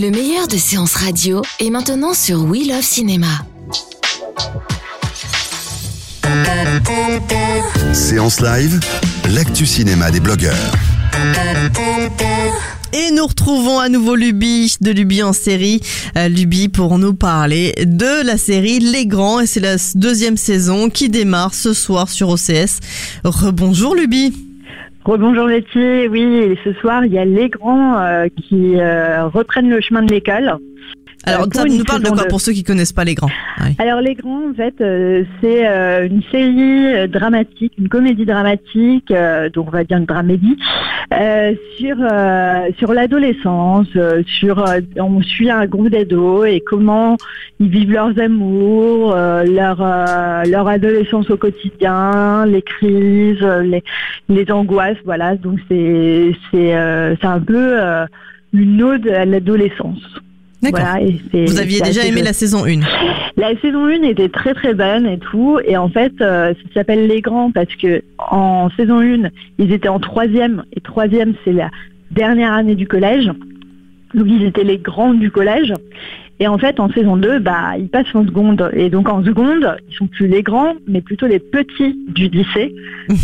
Le meilleur de séances radio est maintenant sur We Love Cinéma. Séance live, l'actu cinéma des blogueurs. Et nous retrouvons à nouveau Luby de Luby en série. Euh, Luby pour nous parler de la série Les Grands et c'est la deuxième saison qui démarre ce soir sur OCS. Rebonjour Luby. Rebonjour Letty, oui, et ce soir il y a les grands euh, qui euh, reprennent le chemin de l'école. Alors Euh, ça une nous parle de quoi pour ceux qui connaissent pas Les Grands? Alors les grands en fait euh, c'est euh, une série euh, dramatique, une comédie dramatique, euh, donc on va dire une dramédie, euh, sur euh, sur l'adolescence, euh, sur euh, on suit un groupe d'ados et comment ils vivent leurs amours, euh, leur euh, leur adolescence au quotidien, les crises, euh, les les angoisses, voilà. Donc c'est c'est euh, c'est un peu euh, une ode à l'adolescence. D'accord. Voilà, Vous aviez déjà aimé la saison 1 La saison 1 était très très bonne et tout. Et en fait, euh, ça s'appelle Les Grands parce que en saison 1, ils étaient en troisième. Et troisième, c'est la dernière année du collège. Donc ils étaient les grands du collège. Et en fait, en saison 2, bah, ils passent en seconde. Et donc en seconde, ils sont plus les grands, mais plutôt les petits du lycée.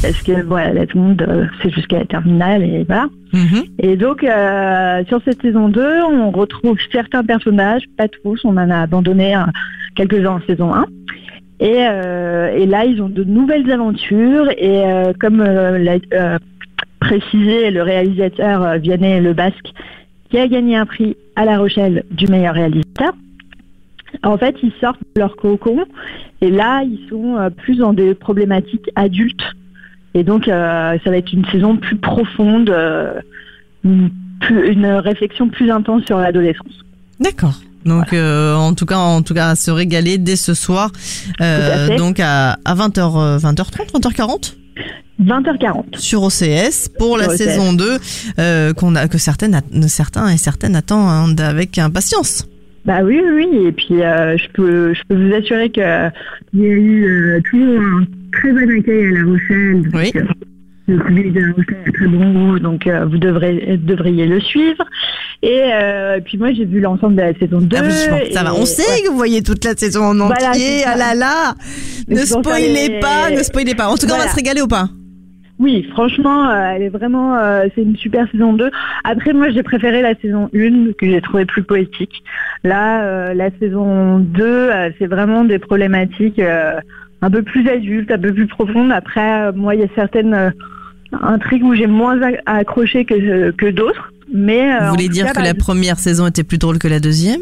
parce que voilà, la seconde, euh, c'est jusqu'à la terminale et voilà. Mhm. Et donc, euh, sur cette saison 2, on retrouve certains personnages, pas tous, on en a abandonné quelques-uns en saison 1. Et, euh, et là, ils ont de nouvelles aventures. Et euh, comme l'a précisé le réalisateur Vianney Le Basque, qui a gagné un prix à La Rochelle du meilleur réalisateur, en fait, ils sortent de leur cocon. Et là, ils sont euh, plus dans des problématiques adultes. Et donc, euh, ça va être une saison plus profonde, euh, une, plus- une réflexion plus intense sur l'adolescence. D'accord. Donc euh, en tout cas en tout cas à se régaler dès ce soir euh, à donc à, à 20h 20h30 20h40 20h40. sur OCS pour la OCS. saison 2 euh, qu'on a que certaines certains et certaines attendent avec impatience. Bah oui, oui, oui. Et puis, euh, je, peux, je peux vous assurer qu'il y a eu euh, toujours un très bon accueil à La Rochelle. Oui. le public de La Rochelle a très bon donc vous devrez, devriez le suivre. Et euh, puis moi, j'ai vu l'ensemble de la saison 2. Ah oui, bon, ça va. On sait ouais. que vous voyez toute la saison en Voilà, entier. Ah là là Ne spoilez les- pas, ne spoilez pas. En tout cas, on va se régaler ou pas Oui, franchement, euh, elle est vraiment, euh, c'est une super saison 2. Après, moi, j'ai préféré la saison 1 que j'ai trouvé plus poétique. Là, euh, la saison 2, euh, c'est vraiment des problématiques un peu plus adultes, un peu plus profondes. Après, moi, il y a certaines intrigues où j'ai moins accroché que, que d'autres. Mais euh, Vous voulez dire cas, que par la première saison était plus drôle que la deuxième?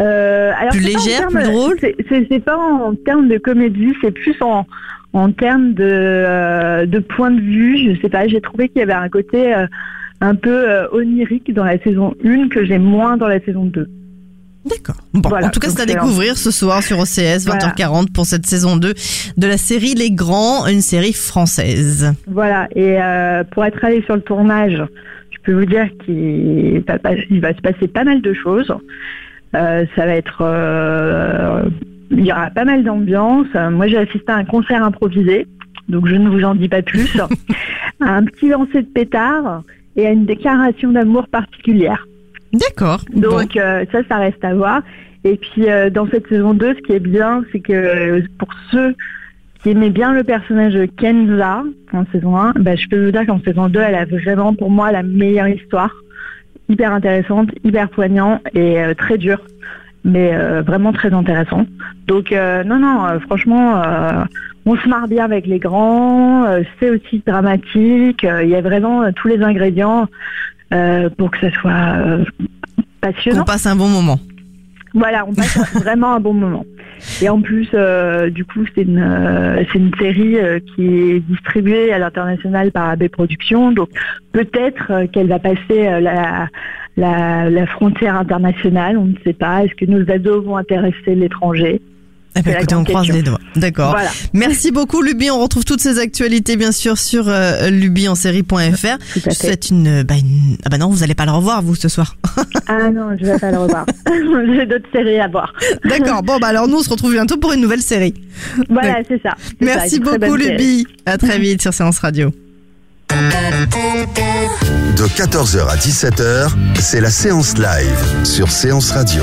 Euh, alors, Plus légère, termes- plus drôle? c'est- pas en termes de comédie, c'est plus en, en termes de, euh, de point de vue. Je sais pas, j'ai trouvé qu'il y avait un côté euh, un peu onirique dans la saison 1 que j'ai moins dans la saison 2. D'accord. Bon, Voilà, en tout cas, c'est à découvrir ce soir sur OCS, Voilà. 20h40 pour cette saison 2 de la série Les Grands, une série française. Voilà, et pour être allé sur le tournage, peux vous dire qu'il va, se passer pas mal de choses. Euh, ça va être... euh, il y aura pas mal d'ambiance. Moi, j'ai assisté à un concert improvisé, donc je ne vous en dis pas plus. à un petit lancer de pétard et à une déclaration d'amour particulière. D'accord. Bon. Donc euh, ça, ça reste à voir. Et puis dans cette saison 2, ce qui est bien, c'est que pour ceux qui aimaient bien le personnage de Kenza en saison 1, bah, je peux vous dire qu'en saison 2, elle a vraiment pour moi la meilleure histoire. Hyper intéressante, hyper poignant et euh, très dur, mais euh, vraiment très intéressant. Donc euh, non, non, franchement, on se marre bien avec les grands, c'est aussi dramatique, il y a vraiment tous les ingrédients pour que ça soit passionnant. On passe un bon moment. Voilà, on passe vraiment un bon moment. Et en plus, euh, du coup, c'est une, euh, une série euh, qui est distribuée à l'international par AB Productions. Donc peut-être qu'elle va passer la, la, la frontière internationale. On ne sait pas. Est-ce que nos ados vont intéresser l'étranger? Eh ben, écoutez, on croise question. les doigts. D'accord. Voilà. Merci beaucoup, Luby. On retrouve toutes ces actualités, bien sûr, sur euh, lubyensérie.fr. Tout à Je souhaite une, bah, une- Ah bah non, vous n'allez pas le revoir, vous, ce soir. Ah non, je vais pas le revoir. J'ai d'autres séries à voir. D'accord. Bon, bah alors nous, on se retrouve bientôt pour une nouvelle série. Voilà, c'est ça. Merci beaucoup. Luby. À très vite sur Séance Radio. De 14h à 17h, c'est la séance live sur Séance Radio.